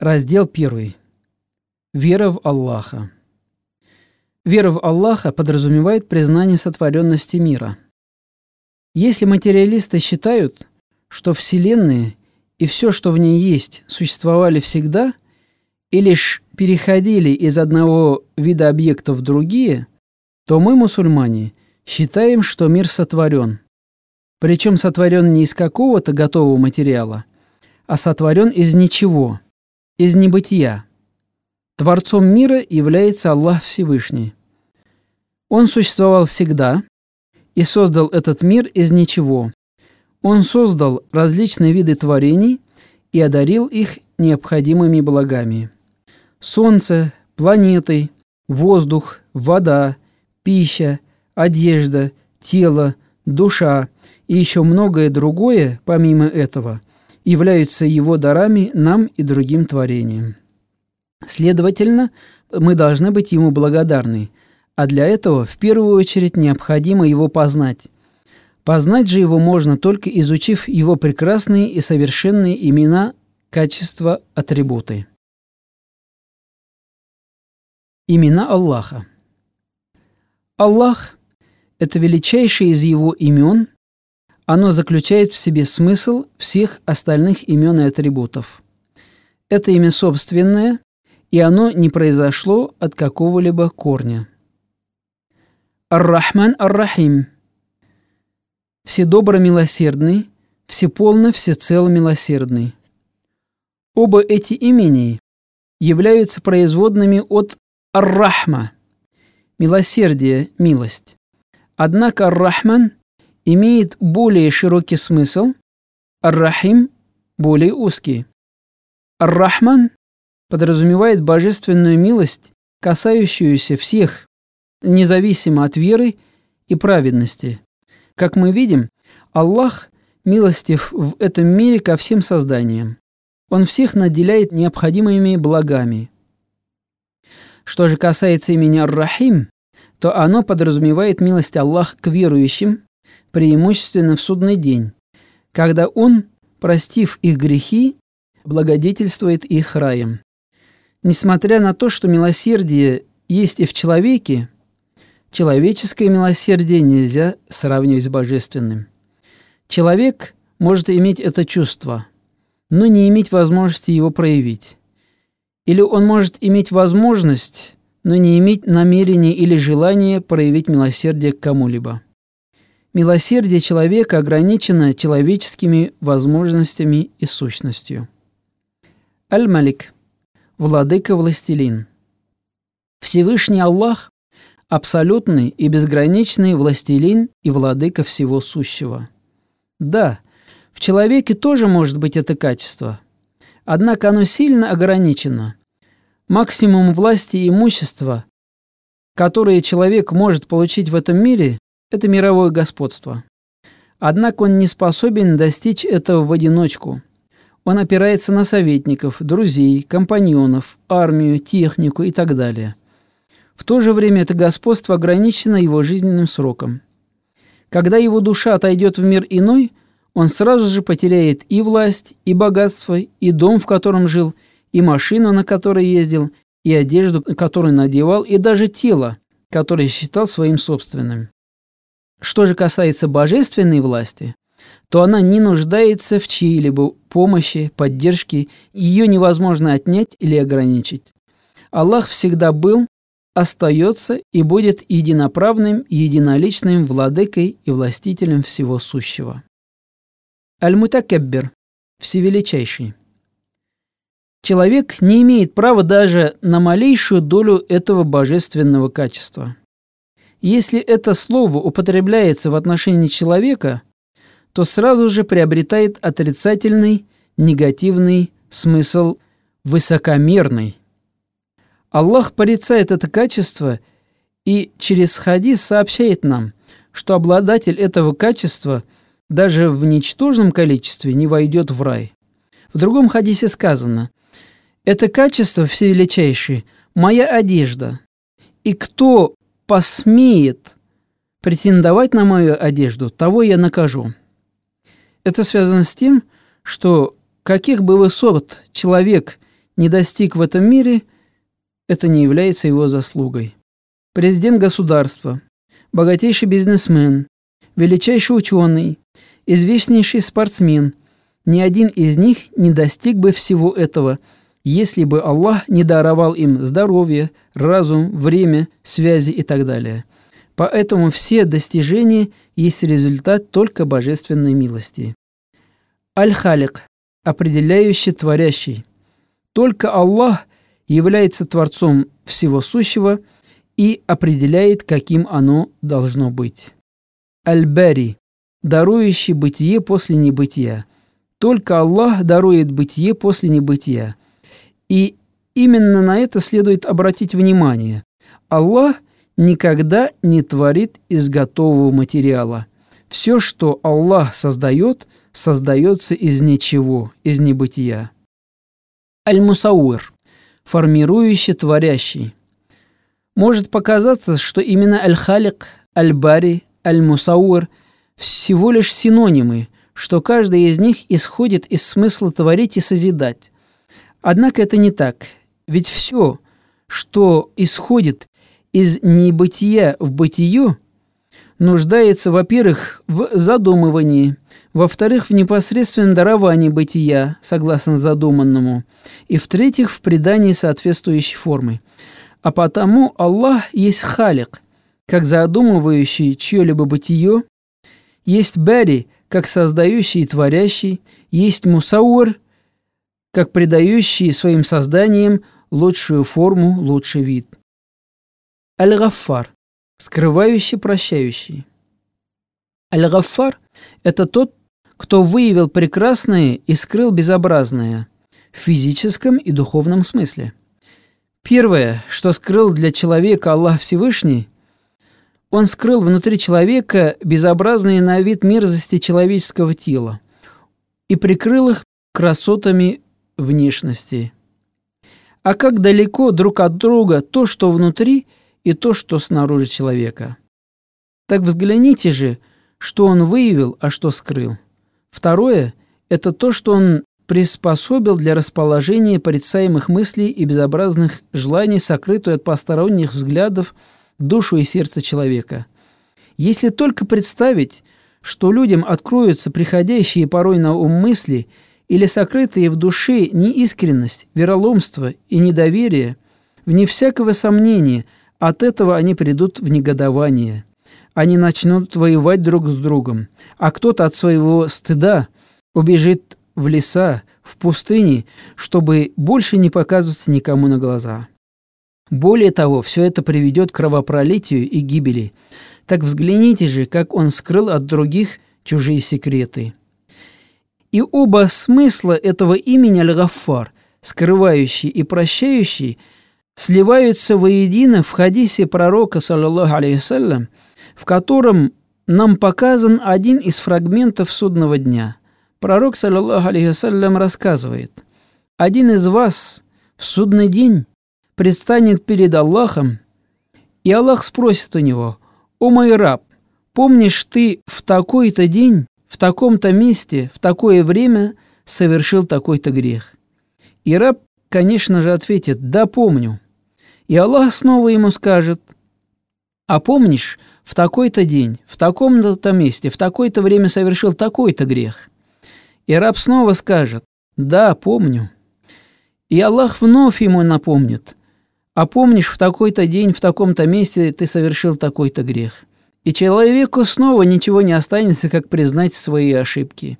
Раздел 1. Вера в Аллаха. Вера в Аллаха подразумевает признание сотворенности мира. Если материалисты считают, что Вселенная и все, что в ней есть, существовали всегда и лишь переходили из одного вида объектов в другие, то мы, мусульмане, считаем, что мир сотворен. Причем сотворен не из какого-то готового материала, а сотворен из ничего – из небытия. Творцом мира является Аллах Всевышний. Он существовал всегда и создал этот мир из ничего. Он создал различные виды творений и одарил их необходимыми благами. Солнце, планеты, воздух, вода, пища, одежда, тело, душа и еще многое другое, помимо этого – являются его дарами нам и другим творениям. Следовательно, мы должны быть ему благодарны, а для этого в первую очередь необходимо его познать. Познать же его можно только изучив его прекрасные и совершенные имена, качества, атрибуты. Имена Аллаха. Аллах – это величайший из его имен, оно заключает в себе смысл всех остальных имен и атрибутов. Это имя собственное, и оно не произошло от какого-либо корня. Ар-Рахман Ар-Рахим. Вседобро милосердный, всеполно всецело милосердный. Оба эти имени являются производными от Ар-Рахма – милосердие, милость. Однако Ар-Рахман – имеет более широкий смысл, Ар-Рахим – более узкий. Ар-Рахман подразумевает божественную милость, касающуюся всех, независимо от веры и праведности. Как мы видим, Аллах милостив в этом мире ко всем созданиям. Он всех наделяет необходимыми благами. Что же касается имени Ар-Рахим, то оно подразумевает милость Аллаха к верующим, преимущественно в судный день, когда Он, простив их грехи, благодетельствует их раем. Несмотря на то, что милосердие есть и в человеке, человеческое милосердие нельзя сравнивать с божественным. Человек может иметь это чувство, но не иметь возможности его проявить. Или он может иметь возможность, но не иметь намерения или желания проявить милосердие к кому-либо. Милосердие человека ограничено человеческими возможностями и сущностью. Аль-Малик. Владыка-властелин. Всевышний Аллах – абсолютный и безграничный властелин и владыка всего сущего. Да, в человеке тоже может быть это качество, однако оно сильно ограничено. Максимум власти и имущества, которые человек может получить в этом мире, это мировое господство. Однако он не способен достичь этого в одиночку. Он опирается на советников, друзей, компаньонов, армию, технику и так далее. В то же время это господство ограничено его жизненным сроком. Когда его душа отойдет в мир иной, он сразу же потеряет и власть, и богатство, и дом, в котором жил, и машину, на которой ездил, и одежду, которую надевал, и даже тело, которое считал своим собственным. Что же касается божественной власти, то она не нуждается в чьей-либо помощи, поддержке, ее невозможно отнять или ограничить. Аллах всегда был, остается и будет единоправным, единоличным владыкой и властителем всего сущего. Аль-Мутакаббер – всевеличайший. Человек не имеет права даже на малейшую долю этого божественного качества – если это слово употребляется в отношении человека, то сразу же приобретает отрицательный, негативный смысл высокомерный. Аллах порицает это качество и через хадис сообщает нам, что обладатель этого качества даже в ничтожном количестве не войдет в рай. В другом хадисе сказано, «Это качество всевеличайшее – моя одежда, и кто посмеет претендовать на мою одежду, того я накажу. Это связано с тем, что каких бы высот человек не достиг в этом мире, это не является его заслугой. Президент государства, богатейший бизнесмен, величайший ученый, известнейший спортсмен, ни один из них не достиг бы всего этого, если бы Аллах не даровал им здоровье, разум, время, связи и так далее. Поэтому все достижения есть результат только божественной милости. Аль-Халик – определяющий творящий. Только Аллах является Творцом всего сущего и определяет, каким оно должно быть. Аль-Бари – дарующий бытие после небытия. Только Аллах дарует бытие после небытия. И именно на это следует обратить внимание. Аллах никогда не творит из готового материала. Все, что Аллах создает, создается из ничего, из небытия. Аль-Мусауэр – формирующий, творящий. Может показаться, что именно Аль-Халик, Аль-Бари, Аль-Мусауэр – всего лишь синонимы, что каждый из них исходит из смысла творить и созидать. Однако это не так, ведь все, что исходит из небытия в бытие, нуждается, во-первых, в задумывании, во-вторых, в непосредственном даровании бытия, согласно задуманному, и в-третьих, в придании соответствующей формы. А потому Аллах есть халик, как задумывающий чье-либо бытие, есть бари, как создающий и творящий, есть мусаур, как придающий своим созданиям лучшую форму, лучший вид. Аль-Гаффар, скрывающий, прощающий. Аль-Гаффар – это тот, кто выявил прекрасное и скрыл безобразное в физическом и духовном смысле. Первое, что скрыл для человека Аллах Всевышний, он скрыл внутри человека безобразные на вид мерзости человеческого тела и прикрыл их красотами внешности. А как далеко друг от друга то, что внутри, и то, что снаружи человека. Так взгляните же, что он выявил, а что скрыл. Второе – это то, что он приспособил для расположения порицаемых мыслей и безобразных желаний, сокрытую от посторонних взглядов душу и сердце человека. Если только представить, что людям откроются приходящие порой на ум мысли или сокрытые в душе неискренность, вероломство и недоверие, вне всякого сомнения, от этого они придут в негодование. Они начнут воевать друг с другом, а кто-то от своего стыда убежит в леса, в пустыне, чтобы больше не показываться никому на глаза. Более того, все это приведет к кровопролитию и гибели. Так взгляните же, как он скрыл от других чужие секреты. И оба смысла этого имени Аль-Гаффар, скрывающий и прощающий, сливаются воедино в хадисе пророка, саллаллаху алейхиссалям, в котором нам показан один из фрагментов судного дня. Пророк, саллаллаху алейхиссалям, рассказывает, «Один из вас в судный день предстанет перед Аллахом, и Аллах спросит у него, «О мой раб, помнишь ты в такой-то день, в таком-то месте, в такое время совершил такой-то грех?» И раб, конечно же, ответит, «Да, помню». И Аллах снова ему скажет, «А помнишь, в такой-то день, в таком-то месте, в такое-то время совершил такой-то грех. И раб снова скажет, да, помню. И Аллах вновь ему напомнит, а помнишь, в такой-то день, в таком-то месте ты совершил такой-то грех. И человеку снова ничего не останется, как признать свои ошибки.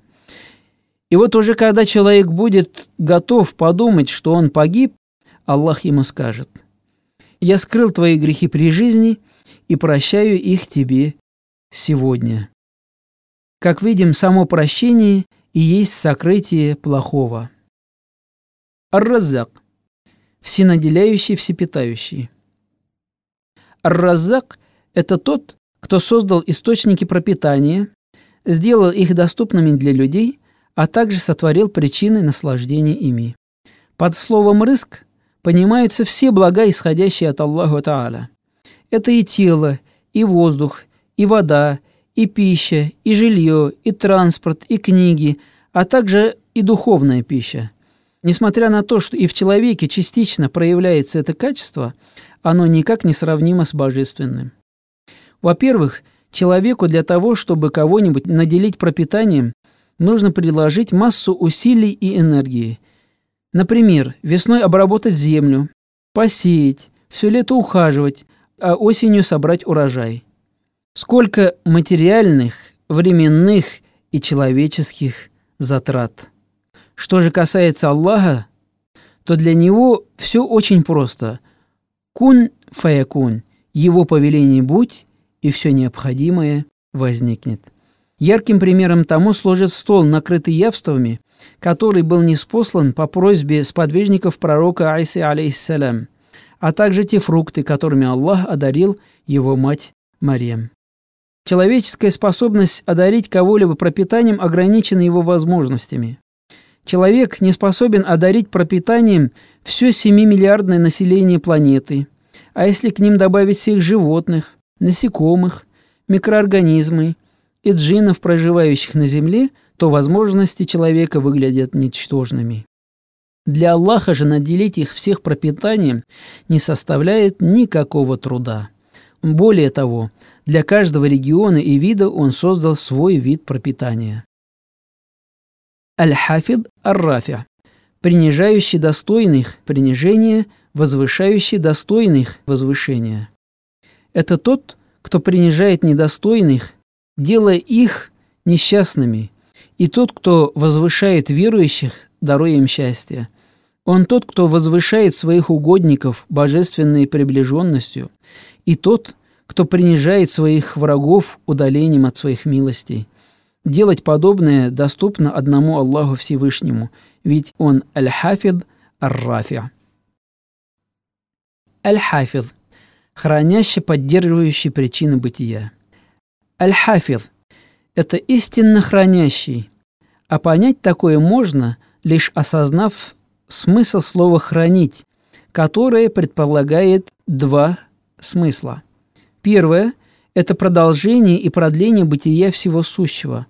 И вот уже когда человек будет готов подумать, что он погиб, Аллах ему скажет, «Я скрыл твои грехи при жизни – и прощаю их тебе сегодня. Как видим, само прощение и есть сокрытие плохого. Ар-Раззак – всенаделяющий, всепитающий. Ар-Раззак – это тот, кто создал источники пропитания, сделал их доступными для людей, а также сотворил причины наслаждения ими. Под словом «рыск» понимаются все блага, исходящие от Аллаху Тааля. Это и тело, и воздух, и вода, и пища, и жилье, и транспорт, и книги, а также и духовная пища. Несмотря на то, что и в человеке частично проявляется это качество, оно никак не сравнимо с божественным. Во-первых, человеку для того, чтобы кого-нибудь наделить пропитанием, нужно приложить массу усилий и энергии. Например, весной обработать землю, посеять, все лето ухаживать, а осенью собрать урожай. Сколько материальных, временных и человеческих затрат. Что же касается Аллаха, то для него все очень просто. Кун фаякун, его повеление будь, и все необходимое возникнет. Ярким примером тому служит стол, накрытый явствами, который был неспослан по просьбе сподвижников пророка Айсы, алейхиссалям, а также те фрукты, которыми Аллах одарил его мать Мариям. Человеческая способность одарить кого-либо пропитанием ограничена его возможностями. Человек не способен одарить пропитанием все 7-миллиардное население планеты. А если к ним добавить всех животных, насекомых, микроорганизмы и джинов, проживающих на Земле, то возможности человека выглядят ничтожными. Для Аллаха же наделить их всех пропитанием не составляет никакого труда. Более того, для каждого региона и вида он создал свой вид пропитания. Аль-Хафид Ар-Рафи – принижающий достойных принижения, возвышающий достойных возвышения. Это тот, кто принижает недостойных, делая их несчастными, и тот, кто возвышает верующих, даруя им счастье. Он тот, кто возвышает своих угодников божественной приближенностью, и тот, кто принижает своих врагов удалением от своих милостей. Делать подобное доступно одному Аллаху Всевышнему, ведь Он Аль-Хафид Ар-Рафи. Аль-Хафид – хранящий, поддерживающий причины бытия. Аль-Хафид – это истинно хранящий, а понять такое можно, лишь осознав смысл слова «хранить», которое предполагает два смысла. Первое – это продолжение и продление бытия всего сущего,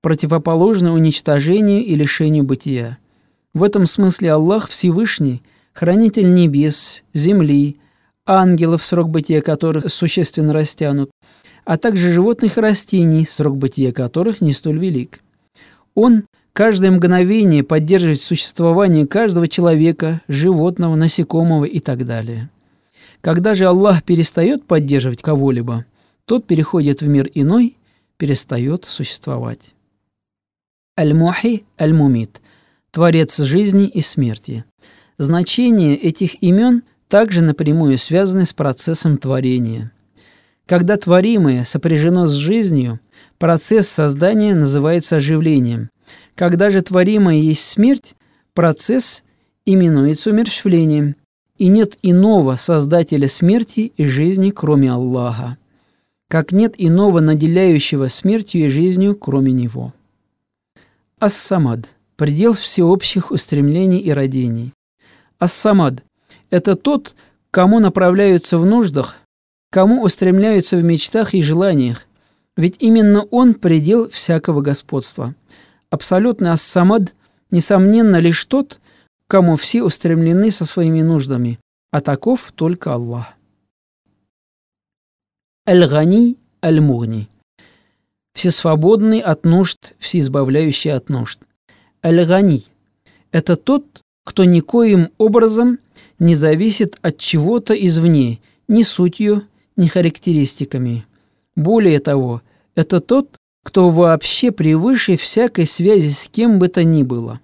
противоположное уничтожению и лишению бытия. В этом смысле Аллах Всевышний, хранитель небес, земли, ангелов, срок бытия которых существенно растянут, а также животных и растений, срок бытия которых не столь велик. Он каждое мгновение поддерживает существование каждого человека, животного, насекомого и так далее. Когда же Аллах перестает поддерживать кого-либо, тот переходит в мир иной, перестает существовать. Аль-Мухи Аль-Мумит – Творец жизни и смерти. Значение этих имен также напрямую связаны с процессом творения. Когда творимое сопряжено с жизнью, процесс создания называется оживлением. Когда же творимое есть смерть, процесс именуется умерщвлением. И нет иного создателя смерти и жизни, кроме Аллаха, как нет иного наделяющего смертью и жизнью, кроме Него. Ас-Самад – предел всеобщих устремлений и родений. Ас-Самад – это тот, кому направляются в нуждах, кому устремляются в мечтах и желаниях, ведь именно он – предел всякого господства. Абсолютный Ас-Самад – несомненно лишь тот, кому все устремлены со своими нуждами, а таков только Аллах. Аль-Гани Аль-Мугни – всесвободный от нужд, всеизбавляющий от нужд. Аль-Гани – это тот, кто никоим образом не зависит от чего-то извне, ни сутью, ни характеристиками. Более того, это тот, кто вообще превыше всякой связи с кем бы то ни было.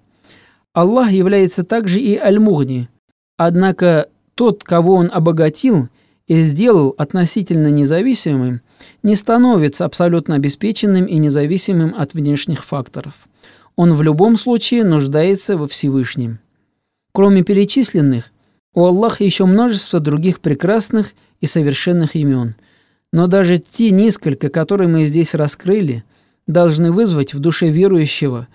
Аллах является также и Аль-Мугни, однако тот, кого он обогатил и сделал относительно независимым – не становится абсолютно обеспеченным и независимым от внешних факторов. Он в любом случае нуждается во Всевышнем. Кроме перечисленных, у Аллаха еще множество других прекрасных и совершенных имен. Но даже те несколько, которые мы здесь раскрыли, должны вызвать в душе верующего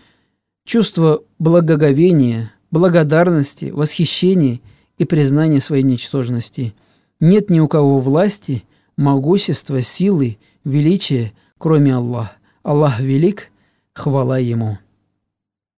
чувство благоговения, благодарности, восхищения и признания своей ничтожности. Нет ни у кого власти – могущества, силы, величия, кроме Аллаха. Аллах велик, хвала Ему.